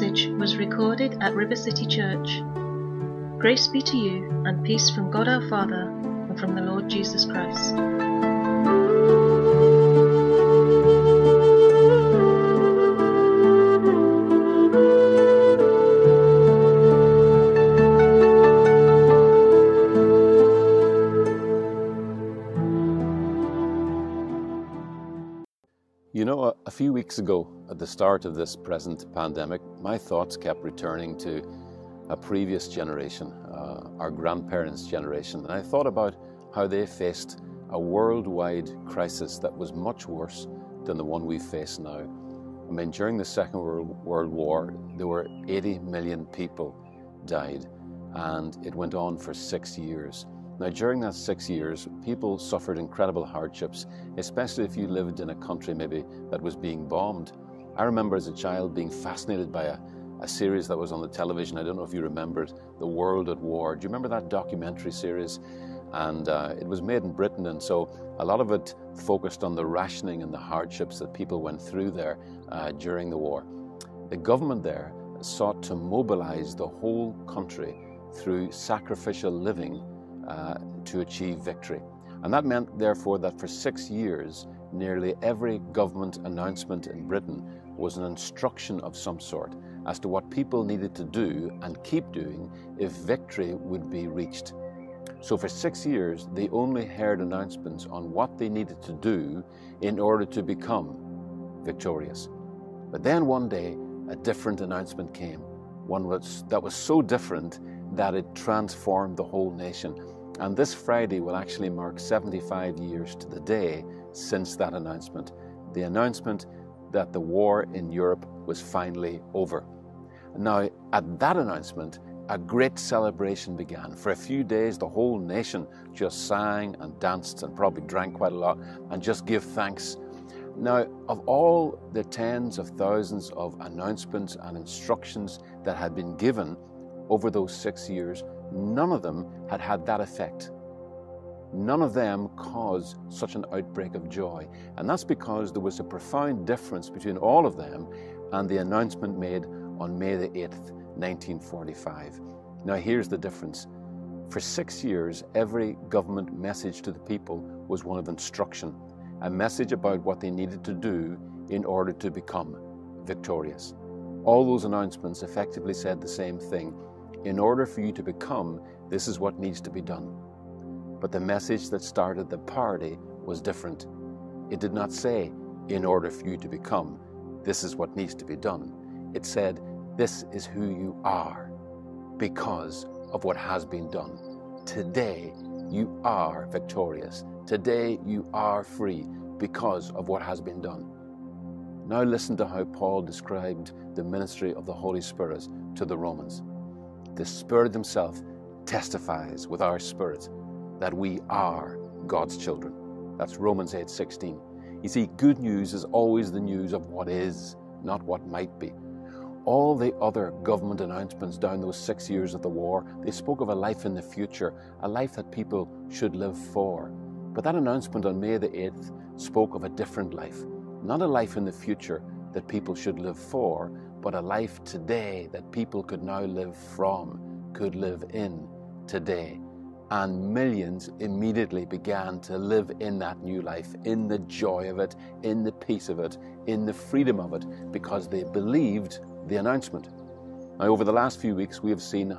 message was recorded at River City Church. Grace be to you and peace from God our Father and from the Lord Jesus Christ. You know, a, a few weeks ago, at the start of this present pandemic, my thoughts kept returning to a previous generation, uh, our grandparents' generation, and I thought about how they faced a worldwide crisis that was much worse than the one we face now. I mean, during the Second World, War, there were 80 million people died, and it went on for six years. Now, during that six years, people suffered incredible hardships, especially if you lived in a country maybe that was being bombed. I remember as a child being fascinated by a, a series that was on the television. I don't know if you remember it, The World at War. Do you remember that documentary series? And uh, it was made in Britain, and so a lot of it focused on the rationing and the hardships that people went through there uh, during the war. The government there sought to mobilize the whole country through sacrificial living uh, to achieve victory. And that meant, therefore, that for six years, nearly every government announcement in Britain was an instruction of some sort as to what people needed to do and keep doing if victory would be reached. So, for six years, they only heard announcements on what they needed to do in order to become victorious. But then one day, a different announcement came, one that was so different that it transformed the whole nation. And this Friday will actually mark 75 years to the day since that announcement. The announcement that the war in Europe was finally over. Now, at that announcement, a great celebration began. For a few days, the whole nation just sang and danced and probably drank quite a lot and just give thanks. Now, of all the tens of thousands of announcements and instructions that had been given over those six years, none of them had had that effect. None of them caused such an outbreak of joy. And that's because there was a profound difference between all of them and the announcement made on May the 8th, 1945. Now, here's the difference. For six years, every government message to the people was one of instruction, a message about what they needed to do in order to become victorious. All those announcements effectively said the same thing in order for you to become, this is what needs to be done. But the message that started the party was different. It did not say, in order for you to become, this is what needs to be done. It said, this is who you are because of what has been done. Today, you are victorious. Today, you are free because of what has been done. Now, listen to how Paul described the ministry of the Holy Spirit to the Romans the Spirit Himself testifies with our spirit that we are God's children. That's Romans 8 16. You see, good news is always the news of what is, not what might be. All the other government announcements down those six years of the war, they spoke of a life in the future, a life that people should live for. But that announcement on May the 8th spoke of a different life, not a life in the future that people should live for, but a life today that people could now live from, could live in today. And millions immediately began to live in that new life, in the joy of it, in the peace of it, in the freedom of it, because they believed the announcement. Now, over the last few weeks, we have seen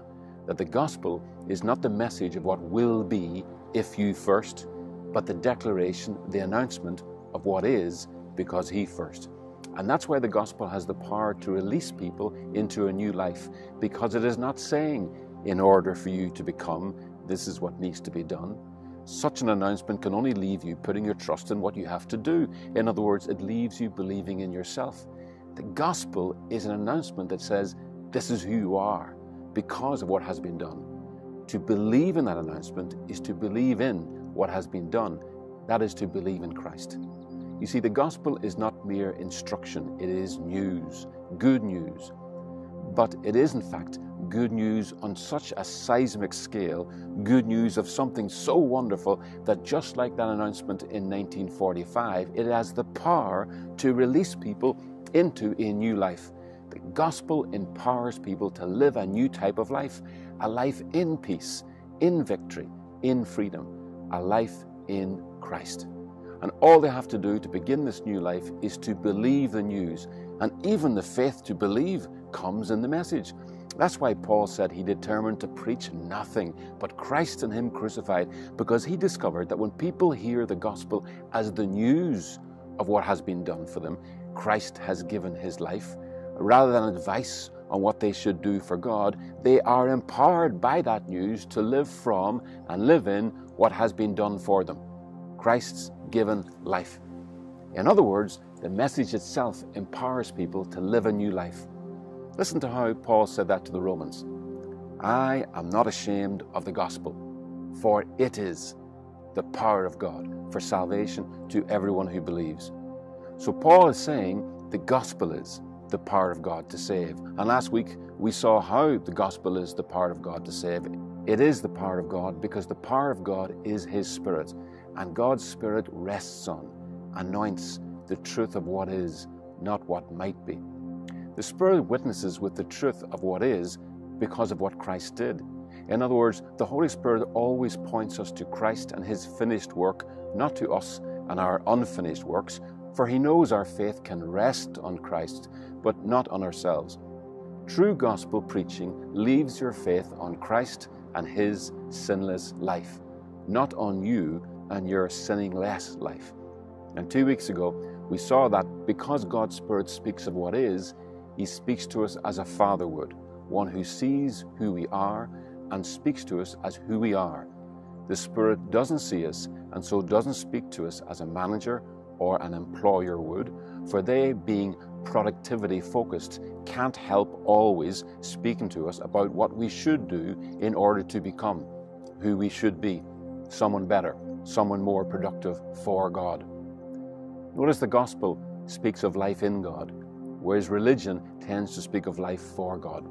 that the gospel is not the message of what will be if you first, but the declaration, the announcement of what is because he first. And that's why the gospel has the power to release people into a new life, because it is not saying, in order for you to become, this is what needs to be done. Such an announcement can only leave you putting your trust in what you have to do. In other words, it leaves you believing in yourself. The gospel is an announcement that says, this is who you are because of what has been done. To believe in that announcement is to believe in what has been done. That is to believe in Christ. You see, the gospel is not mere instruction, it is news, good news. But it is, in fact, good news on such a seismic scale, good news of something so wonderful that just like that announcement in 1945, it has the power to release people into a new life. The gospel empowers people to live a new type of life, a life in peace, in victory, in freedom, a life in Christ. And all they have to do to begin this new life is to believe the news. And even the faith to believe comes in the message. That's why Paul said he determined to preach nothing but Christ and Him crucified, because he discovered that when people hear the gospel as the news of what has been done for them, Christ has given His life, rather than advice on what they should do for God, they are empowered by that news to live from and live in what has been done for them Christ's given life. In other words, the message itself empowers people to live a new life. Listen to how Paul said that to the Romans I am not ashamed of the gospel, for it is the power of God for salvation to everyone who believes. So Paul is saying the gospel is the power of God to save. And last week we saw how the gospel is the power of God to save. It is the power of God because the power of God is His Spirit. And God's Spirit rests on, anoints the truth of what is, not what might be. The Spirit witnesses with the truth of what is because of what Christ did. In other words, the Holy Spirit always points us to Christ and His finished work, not to us and our unfinished works, for He knows our faith can rest on Christ, but not on ourselves. True gospel preaching leaves your faith on Christ and His sinless life, not on you and your sinning less life. And two weeks ago, we saw that because God's Spirit speaks of what is, He speaks to us as a father would, one who sees who we are and speaks to us as who we are. The Spirit doesn't see us and so doesn't speak to us as a manager or an employer would, for they, being productivity focused, can't help always speaking to us about what we should do in order to become who we should be someone better, someone more productive for God. Notice the gospel speaks of life in God, whereas religion tends to speak of life for God.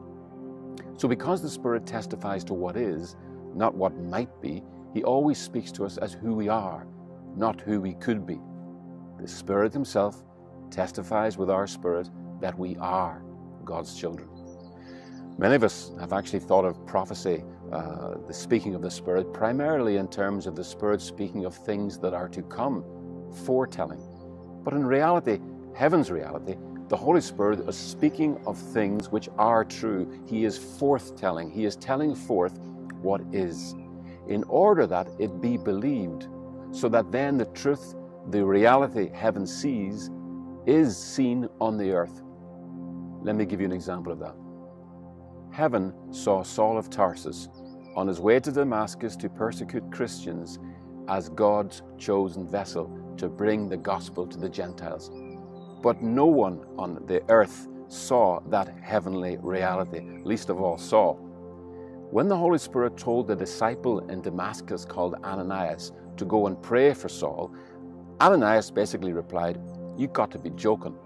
So, because the Spirit testifies to what is, not what might be, He always speaks to us as who we are, not who we could be. The Spirit Himself testifies with our spirit that we are God's children. Many of us have actually thought of prophecy, uh, the speaking of the Spirit, primarily in terms of the Spirit speaking of things that are to come, foretelling. But in reality, heaven's reality, the Holy Spirit is speaking of things which are true. He is forthtelling, He is telling forth what is, in order that it be believed, so that then the truth, the reality heaven sees, is seen on the earth. Let me give you an example of that. Heaven saw Saul of Tarsus on his way to Damascus to persecute Christians as God's chosen vessel to bring the gospel to the Gentiles. But no one on the earth saw that heavenly reality, least of all Saul. When the Holy Spirit told the disciple in Damascus called Ananias to go and pray for Saul, Ananias basically replied, You got to be joking.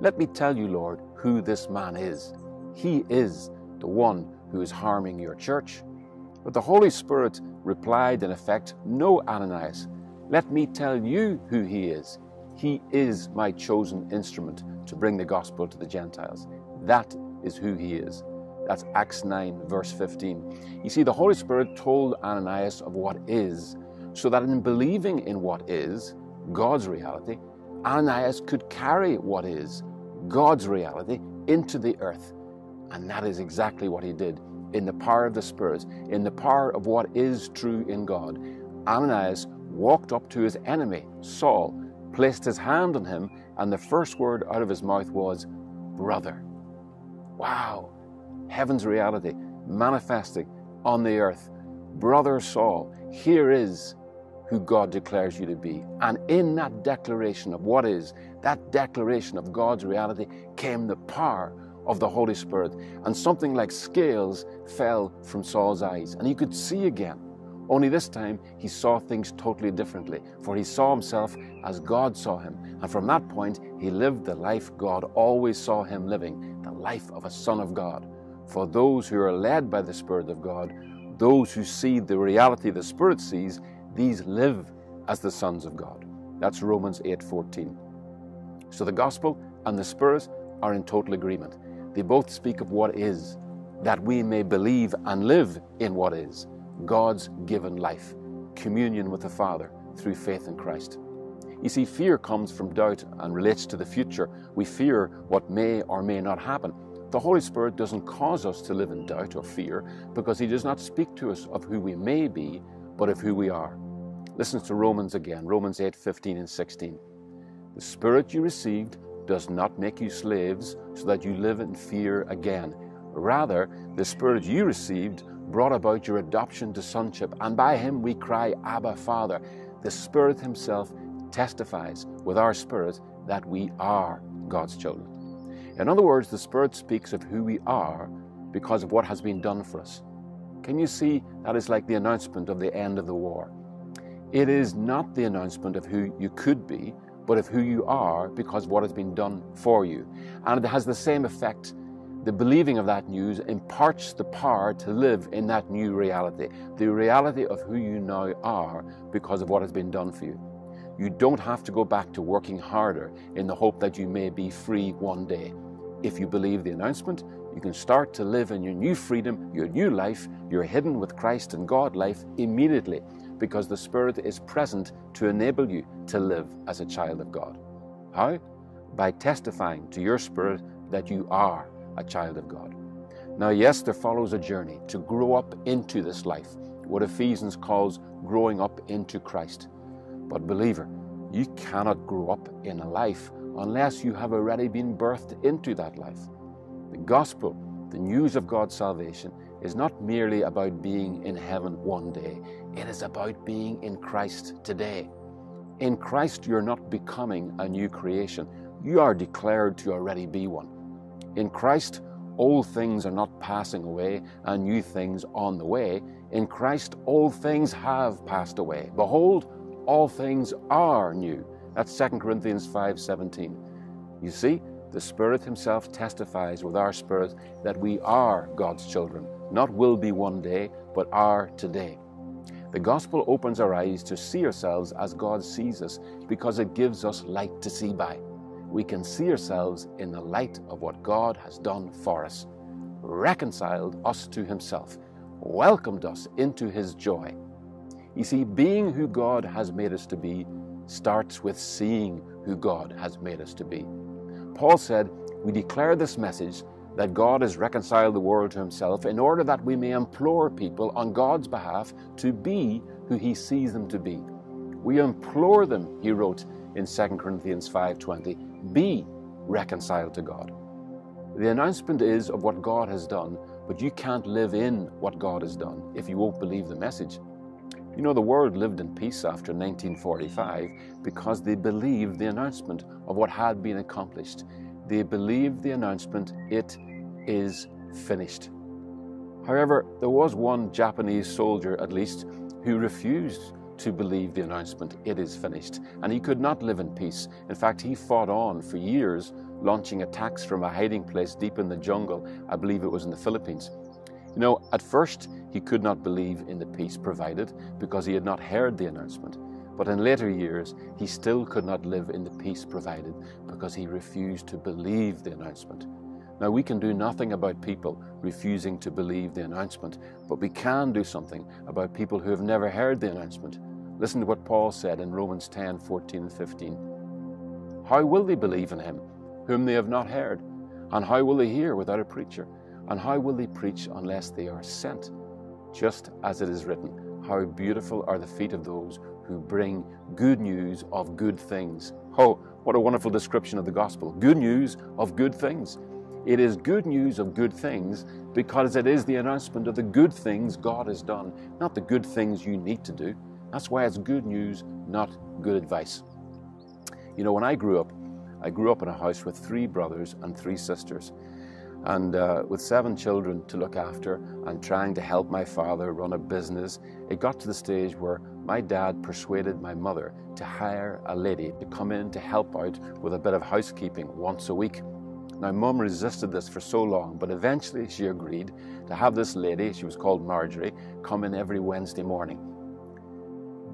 Let me tell you, Lord, who this man is. He is the one who is harming your church. But the Holy Spirit replied, in effect, No, Ananias, let me tell you who he is. He is my chosen instrument to bring the gospel to the Gentiles. That is who he is. That's Acts 9, verse 15. You see, the Holy Spirit told Ananias of what is, so that in believing in what is, God's reality, Ananias could carry what is, God's reality, into the earth. And that is exactly what he did in the power of the Spirit, in the power of what is true in God. Ananias walked up to his enemy, Saul, placed his hand on him, and the first word out of his mouth was, Brother. Wow! Heaven's reality manifesting on the earth. Brother Saul, here is who God declares you to be. And in that declaration of what is, that declaration of God's reality, came the power of the Holy Spirit. And something like scales fell from Saul's eyes, and he could see again. Only this time he saw things totally differently, for he saw himself as God saw him. And from that point, he lived the life God always saw him living the life of a son of God. For those who are led by the Spirit of God, those who see the reality the Spirit sees, these live as the sons of God. That's Romans 8:14. So the gospel and the Spirit are in total agreement. They both speak of what is, that we may believe and live in what is God's given life, communion with the Father through faith in Christ. You see, fear comes from doubt and relates to the future. We fear what may or may not happen. The Holy Spirit doesn't cause us to live in doubt or fear because He does not speak to us of who we may be, but of who we are. Listen to Romans again, Romans 8 15 and 16. The Spirit you received does not make you slaves so that you live in fear again. Rather, the Spirit you received brought about your adoption to sonship, and by Him we cry, Abba, Father. The Spirit Himself testifies with our spirit that we are God's children. In other words, the Spirit speaks of who we are because of what has been done for us. Can you see that is like the announcement of the end of the war? It is not the announcement of who you could be, but of who you are because of what has been done for you. And it has the same effect. The believing of that news imparts the power to live in that new reality, the reality of who you now are because of what has been done for you. You don't have to go back to working harder in the hope that you may be free one day. If you believe the announcement, you can start to live in your new freedom, your new life, your hidden with Christ and God life immediately because the Spirit is present to enable you to live as a child of God. How? By testifying to your spirit that you are a child of God. Now, yes, there follows a journey to grow up into this life, what Ephesians calls growing up into Christ. But, believer, you cannot grow up in a life unless you have already been birthed into that life. The gospel, the news of God's salvation, is not merely about being in heaven one day, it is about being in Christ today. In Christ, you're not becoming a new creation, you are declared to already be one. In Christ, old things are not passing away and new things on the way. In Christ, all things have passed away. Behold, all things are new. That's 2 Corinthians 5:17. You see, the Spirit himself testifies with our spirit that we are God's children, not will be one day, but are today. The gospel opens our eyes to see ourselves as God sees us because it gives us light to see by. We can see ourselves in the light of what God has done for us, reconciled us to Himself, welcomed us into His joy. You see, being who God has made us to be starts with seeing who God has made us to be. Paul said, We declare this message that God has reconciled the world to himself in order that we may implore people on God's behalf to be who he sees them to be. We implore them, he wrote in 2 Corinthians 5:20, be reconciled to God. The announcement is of what God has done, but you can't live in what God has done if you won't believe the message. You know, the world lived in peace after 1945 because they believed the announcement of what had been accomplished. They believed the announcement, it is finished. However, there was one Japanese soldier, at least, who refused to believe the announcement, it is finished, and he could not live in peace. In fact, he fought on for years, launching attacks from a hiding place deep in the jungle. I believe it was in the Philippines. You know, at first, he could not believe in the peace provided because he had not heard the announcement. But in later years, he still could not live in the peace provided because he refused to believe the announcement. Now, we can do nothing about people refusing to believe the announcement, but we can do something about people who have never heard the announcement. Listen to what Paul said in Romans 10 14 and 15. How will they believe in him whom they have not heard? And how will they hear without a preacher? And how will they preach unless they are sent? Just as it is written, How beautiful are the feet of those who bring good news of good things. Oh, what a wonderful description of the gospel. Good news of good things. It is good news of good things because it is the announcement of the good things God has done, not the good things you need to do. That's why it's good news, not good advice. You know, when I grew up, I grew up in a house with three brothers and three sisters and uh, with seven children to look after and trying to help my father run a business, it got to the stage where my dad persuaded my mother to hire a lady to come in to help out with a bit of housekeeping once a week. Now, mum resisted this for so long, but eventually she agreed to have this lady, she was called Marjorie, come in every Wednesday morning.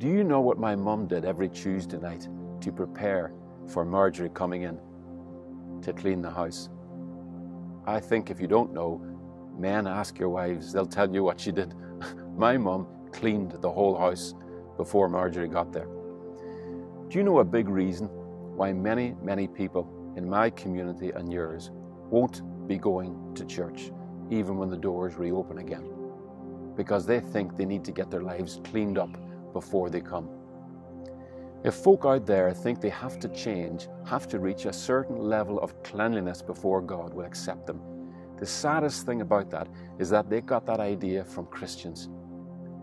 Do you know what my mum did every Tuesday night to prepare for Marjorie coming in to clean the house? I think if you don't know, men ask your wives, they'll tell you what she did. My mum cleaned the whole house before Marjorie got there. Do you know a big reason why many, many people in my community and yours won't be going to church even when the doors reopen again? Because they think they need to get their lives cleaned up before they come. If folk out there think they have to change, have to reach a certain level of cleanliness before God will accept them, the saddest thing about that is that they got that idea from Christians.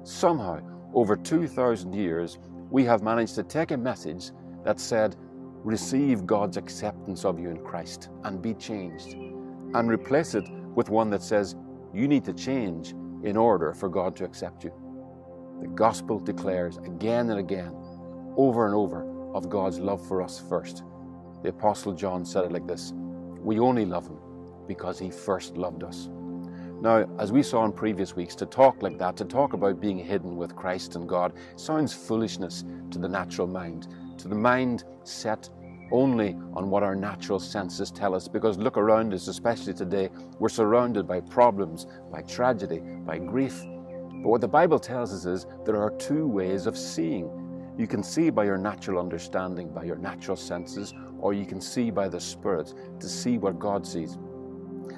Somehow, over 2,000 years, we have managed to take a message that said, receive God's acceptance of you in Christ and be changed, and replace it with one that says, you need to change in order for God to accept you. The gospel declares again and again, over and over, of God's love for us first. The Apostle John said it like this We only love Him because He first loved us. Now, as we saw in previous weeks, to talk like that, to talk about being hidden with Christ and God, sounds foolishness to the natural mind, to the mind set only on what our natural senses tell us. Because look around us, especially today, we're surrounded by problems, by tragedy, by grief. But what the Bible tells us is there are two ways of seeing. You can see by your natural understanding, by your natural senses, or you can see by the Spirit to see what God sees.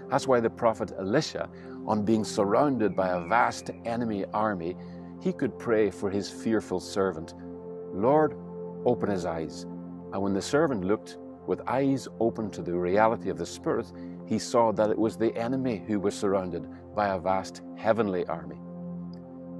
That's why the prophet Elisha, on being surrounded by a vast enemy army, he could pray for his fearful servant Lord, open his eyes. And when the servant looked with eyes open to the reality of the Spirit, he saw that it was the enemy who was surrounded by a vast heavenly army.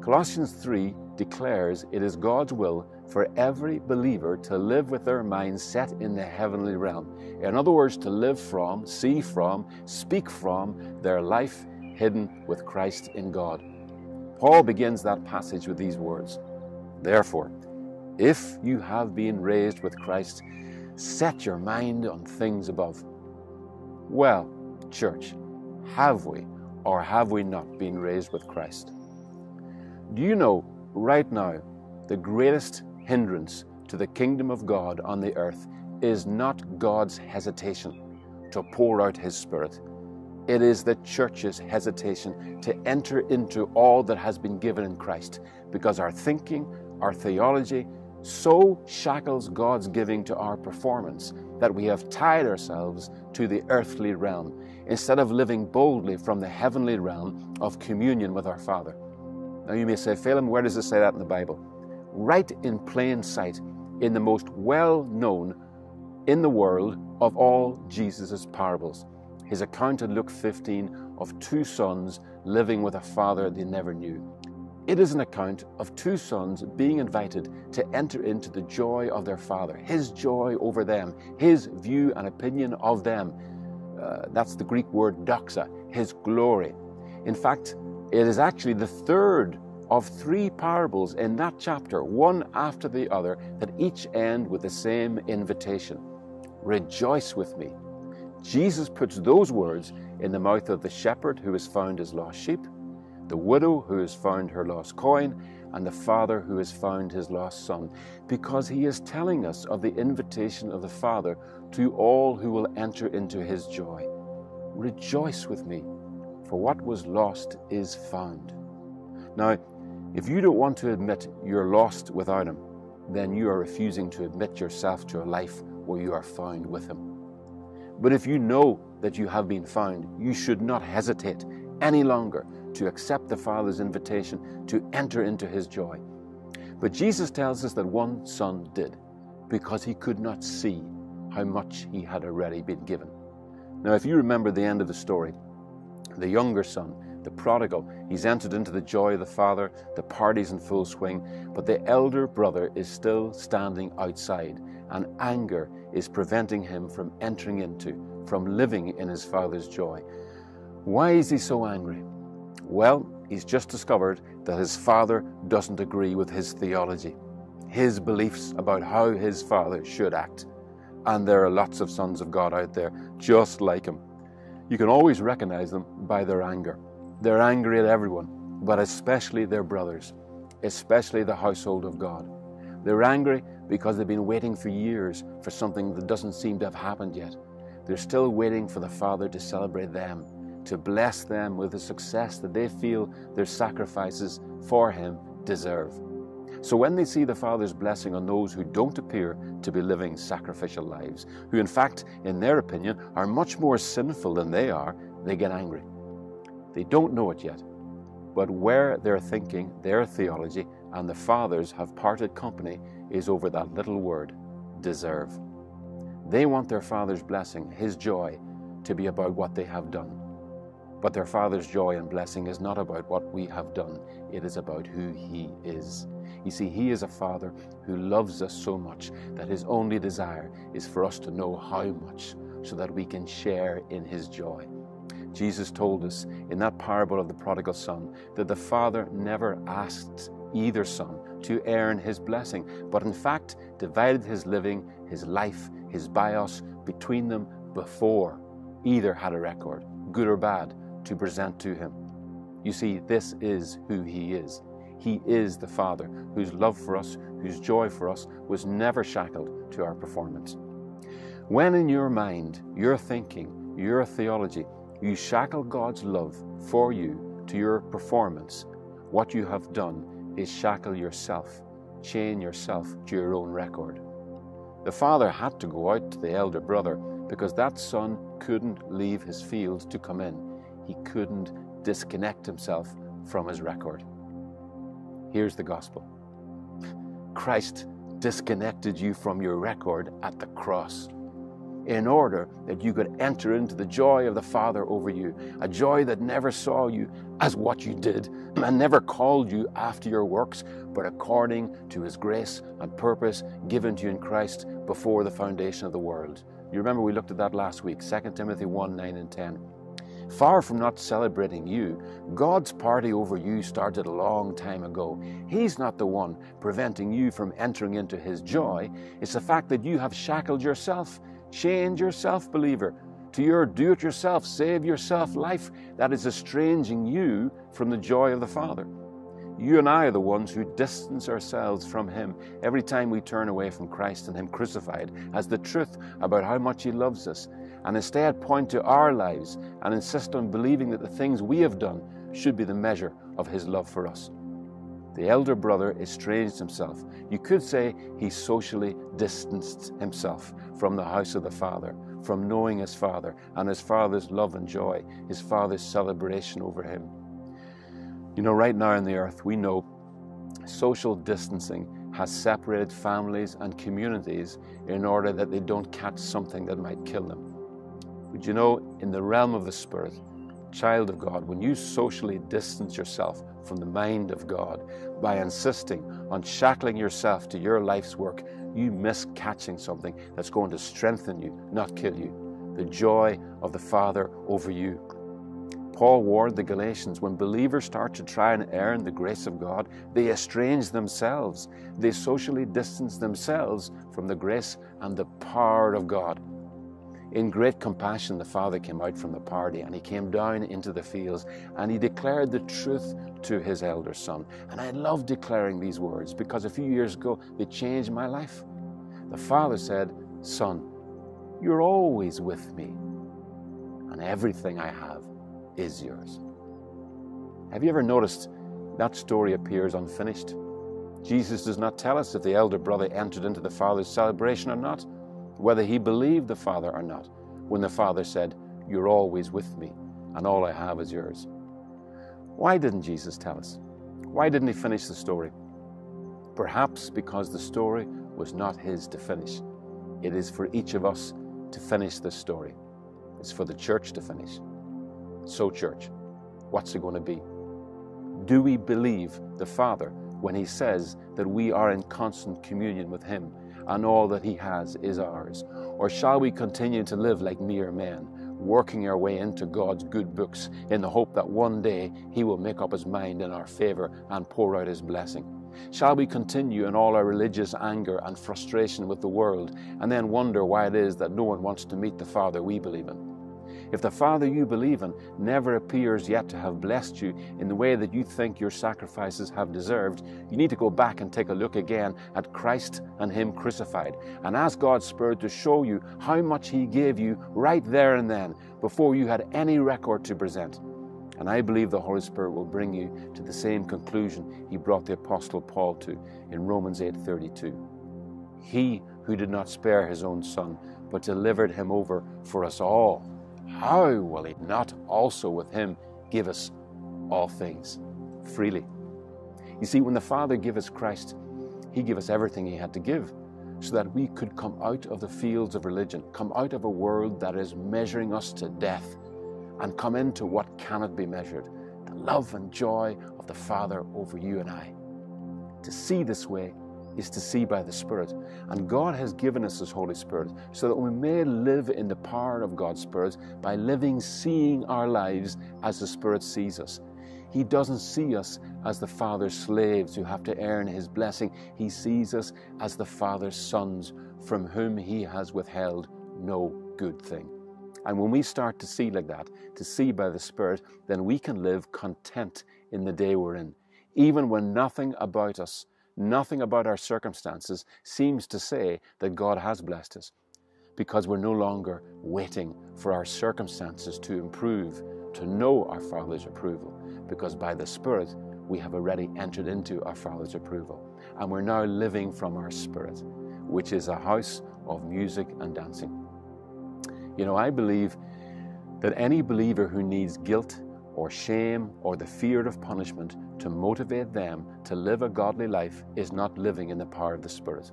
Colossians 3 declares it is God's will for every believer to live with their minds set in the heavenly realm. In other words, to live from, see from, speak from their life hidden with Christ in God. Paul begins that passage with these words Therefore, if you have been raised with Christ, set your mind on things above. Well, church, have we or have we not been raised with Christ? Do you know right now the greatest hindrance to the kingdom of God on the earth is not God's hesitation to pour out His Spirit. It is the church's hesitation to enter into all that has been given in Christ because our thinking, our theology, so shackles God's giving to our performance that we have tied ourselves to the earthly realm instead of living boldly from the heavenly realm of communion with our Father. Now you may say, Phelim, where does it say that in the Bible? Right in plain sight, in the most well known in the world of all Jesus' parables. His account in Luke 15 of two sons living with a father they never knew. It is an account of two sons being invited to enter into the joy of their father, his joy over them, his view and opinion of them. Uh, that's the Greek word doxa, his glory. In fact, it is actually the third of three parables in that chapter, one after the other, that each end with the same invitation Rejoice with me. Jesus puts those words in the mouth of the shepherd who has found his lost sheep, the widow who has found her lost coin, and the father who has found his lost son, because he is telling us of the invitation of the Father to all who will enter into his joy. Rejoice with me for what was lost is found. Now, if you don't want to admit you're lost without Him, then you are refusing to admit yourself to a life where you are found with Him. But if you know that you have been found, you should not hesitate any longer to accept the Father's invitation to enter into His joy. But Jesus tells us that one son did because he could not see how much he had already been given. Now, if you remember the end of the story, the younger son, the prodigal, he's entered into the joy of the Father, the party's in full swing, but the elder brother is still standing outside, and anger is preventing him from entering into, from living in his Father's joy. Why is he so angry? Well, he's just discovered that his father doesn't agree with his theology, his beliefs about how his father should act. And there are lots of sons of God out there just like him. You can always recognize them by their anger. They're angry at everyone, but especially their brothers, especially the household of God. They're angry because they've been waiting for years for something that doesn't seem to have happened yet. They're still waiting for the Father to celebrate them, to bless them with the success that they feel their sacrifices for Him deserve. So when they see the Father's blessing on those who don't appear to be living sacrificial lives, who in fact, in their opinion, are much more sinful than they are, they get angry. They don't know it yet, but where their thinking, their theology, and the Father's have parted company is over that little word, deserve. They want their Father's blessing, His joy, to be about what they have done. But their Father's joy and blessing is not about what we have done, it is about who He is. You see, He is a Father who loves us so much that His only desire is for us to know how much so that we can share in His joy. Jesus told us in that parable of the prodigal son that the Father never asked either son to earn his blessing, but in fact divided his living, his life, his bios between them before either had a record, good or bad, to present to him. You see, this is who he is. He is the Father whose love for us, whose joy for us was never shackled to our performance. When in your mind, your thinking, your theology, you shackle God's love for you to your performance, what you have done is shackle yourself, chain yourself to your own record. The father had to go out to the elder brother because that son couldn't leave his field to come in. He couldn't disconnect himself from his record. Here's the gospel Christ disconnected you from your record at the cross in order that you could enter into the joy of the Father over you, a joy that never saw you as what you did and never called you after your works, but according to His grace and purpose given to you in Christ before the foundation of the world. You remember we looked at that last week, 2 Timothy 1 9 and 10. Far from not celebrating you, God's party over you started a long time ago. He's not the one preventing you from entering into His joy. It's the fact that you have shackled yourself, chained yourself, believer, to your do it yourself, save yourself life that is estranging you from the joy of the Father. You and I are the ones who distance ourselves from Him every time we turn away from Christ and Him crucified as the truth about how much He loves us and instead point to our lives and insist on believing that the things we have done should be the measure of His love for us. The elder brother estranged himself. You could say he socially distanced himself from the house of the Father, from knowing his Father and his Father's love and joy, his Father's celebration over him. You know, right now on the earth, we know social distancing has separated families and communities in order that they don't catch something that might kill them. But you know, in the realm of the Spirit, child of God, when you socially distance yourself from the mind of God by insisting on shackling yourself to your life's work, you miss catching something that's going to strengthen you, not kill you. The joy of the Father over you. Paul warned the Galatians when believers start to try and earn the grace of God, they estrange themselves. They socially distance themselves from the grace and the power of God. In great compassion, the father came out from the party and he came down into the fields and he declared the truth to his elder son. And I love declaring these words because a few years ago they changed my life. The father said, Son, you're always with me, and everything I have is yours. Have you ever noticed that story appears unfinished? Jesus does not tell us if the elder brother entered into the father's celebration or not whether he believed the Father or not, when the Father said, You're always with me, and all I have is yours. Why didn't Jesus tell us? Why didn't he finish the story? Perhaps because the story was not his to finish. It is for each of us to finish this story. It's for the church to finish. So, church, what's it going to be? Do we believe the Father when he says that we are in constant communion with him and all that He has is ours? Or shall we continue to live like mere men, working our way into God's good books in the hope that one day He will make up His mind in our favor and pour out His blessing? Shall we continue in all our religious anger and frustration with the world and then wonder why it is that no one wants to meet the Father we believe in? If the Father you believe in never appears yet to have blessed you in the way that you think your sacrifices have deserved, you need to go back and take a look again at Christ and Him crucified and ask God's Spirit to show you how much He gave you right there and then before you had any record to present. And I believe the Holy Spirit will bring you to the same conclusion He brought the Apostle Paul to in Romans 8:32. He who did not spare his own son, but delivered him over for us all, how will he not also with him give us all things freely? You see, when the Father gave us Christ, he gave us everything he had to give so that we could come out of the fields of religion, come out of a world that is measuring us to death, and come into what cannot be measured the love and joy of the Father over you and I. To see this way is to see by the Spirit. And God has given us His Holy Spirit so that we may live in the power of God's Spirit by living, seeing our lives as the Spirit sees us. He doesn't see us as the Father's slaves who have to earn His blessing. He sees us as the Father's sons from whom He has withheld no good thing. And when we start to see like that, to see by the Spirit, then we can live content in the day we're in, even when nothing about us Nothing about our circumstances seems to say that God has blessed us because we're no longer waiting for our circumstances to improve to know our Father's approval because by the Spirit we have already entered into our Father's approval and we're now living from our Spirit, which is a house of music and dancing. You know, I believe that any believer who needs guilt or shame or the fear of punishment to motivate them to live a godly life is not living in the power of the Spirit.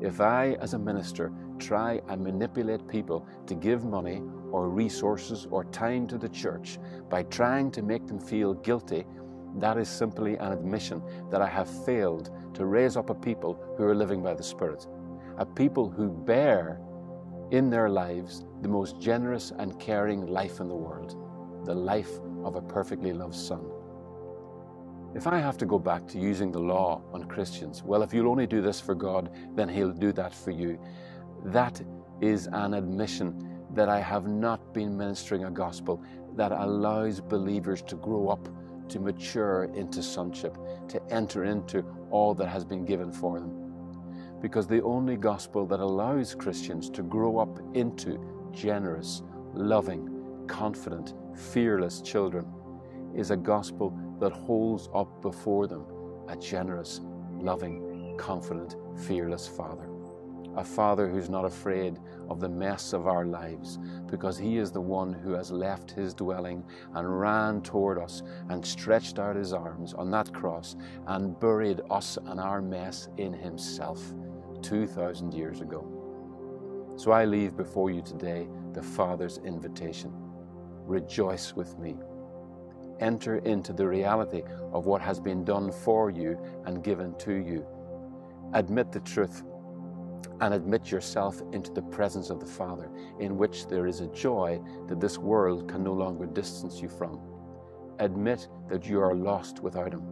If I, as a minister, try and manipulate people to give money or resources or time to the church by trying to make them feel guilty, that is simply an admission that I have failed to raise up a people who are living by the Spirit, a people who bear in their lives the most generous and caring life in the world, the life of a perfectly loved Son. If I have to go back to using the law on Christians, well, if you'll only do this for God, then He'll do that for you. That is an admission that I have not been ministering a gospel that allows believers to grow up, to mature into sonship, to enter into all that has been given for them. Because the only gospel that allows Christians to grow up into generous, loving, confident, fearless children is a gospel that holds up before them a generous, loving, confident, fearless Father. A Father who's not afraid of the mess of our lives because He is the one who has left His dwelling and ran toward us and stretched out His arms on that cross and buried us and our mess in Himself 2,000 years ago. So I leave before you today the Father's invitation rejoice with me. Enter into the reality of what has been done for you and given to you. Admit the truth and admit yourself into the presence of the Father, in which there is a joy that this world can no longer distance you from. Admit that you are lost without Him.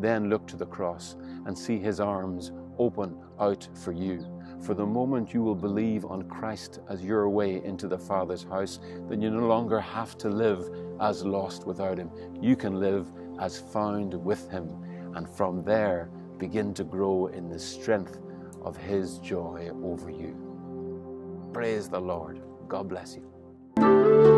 Then look to the cross and see His arms open out for you for the moment you will believe on Christ as your way into the Father's house, then you no longer have to live as lost without Him. You can live as found with Him, and from there begin to grow in the strength of His joy over you. Praise the Lord. God bless you.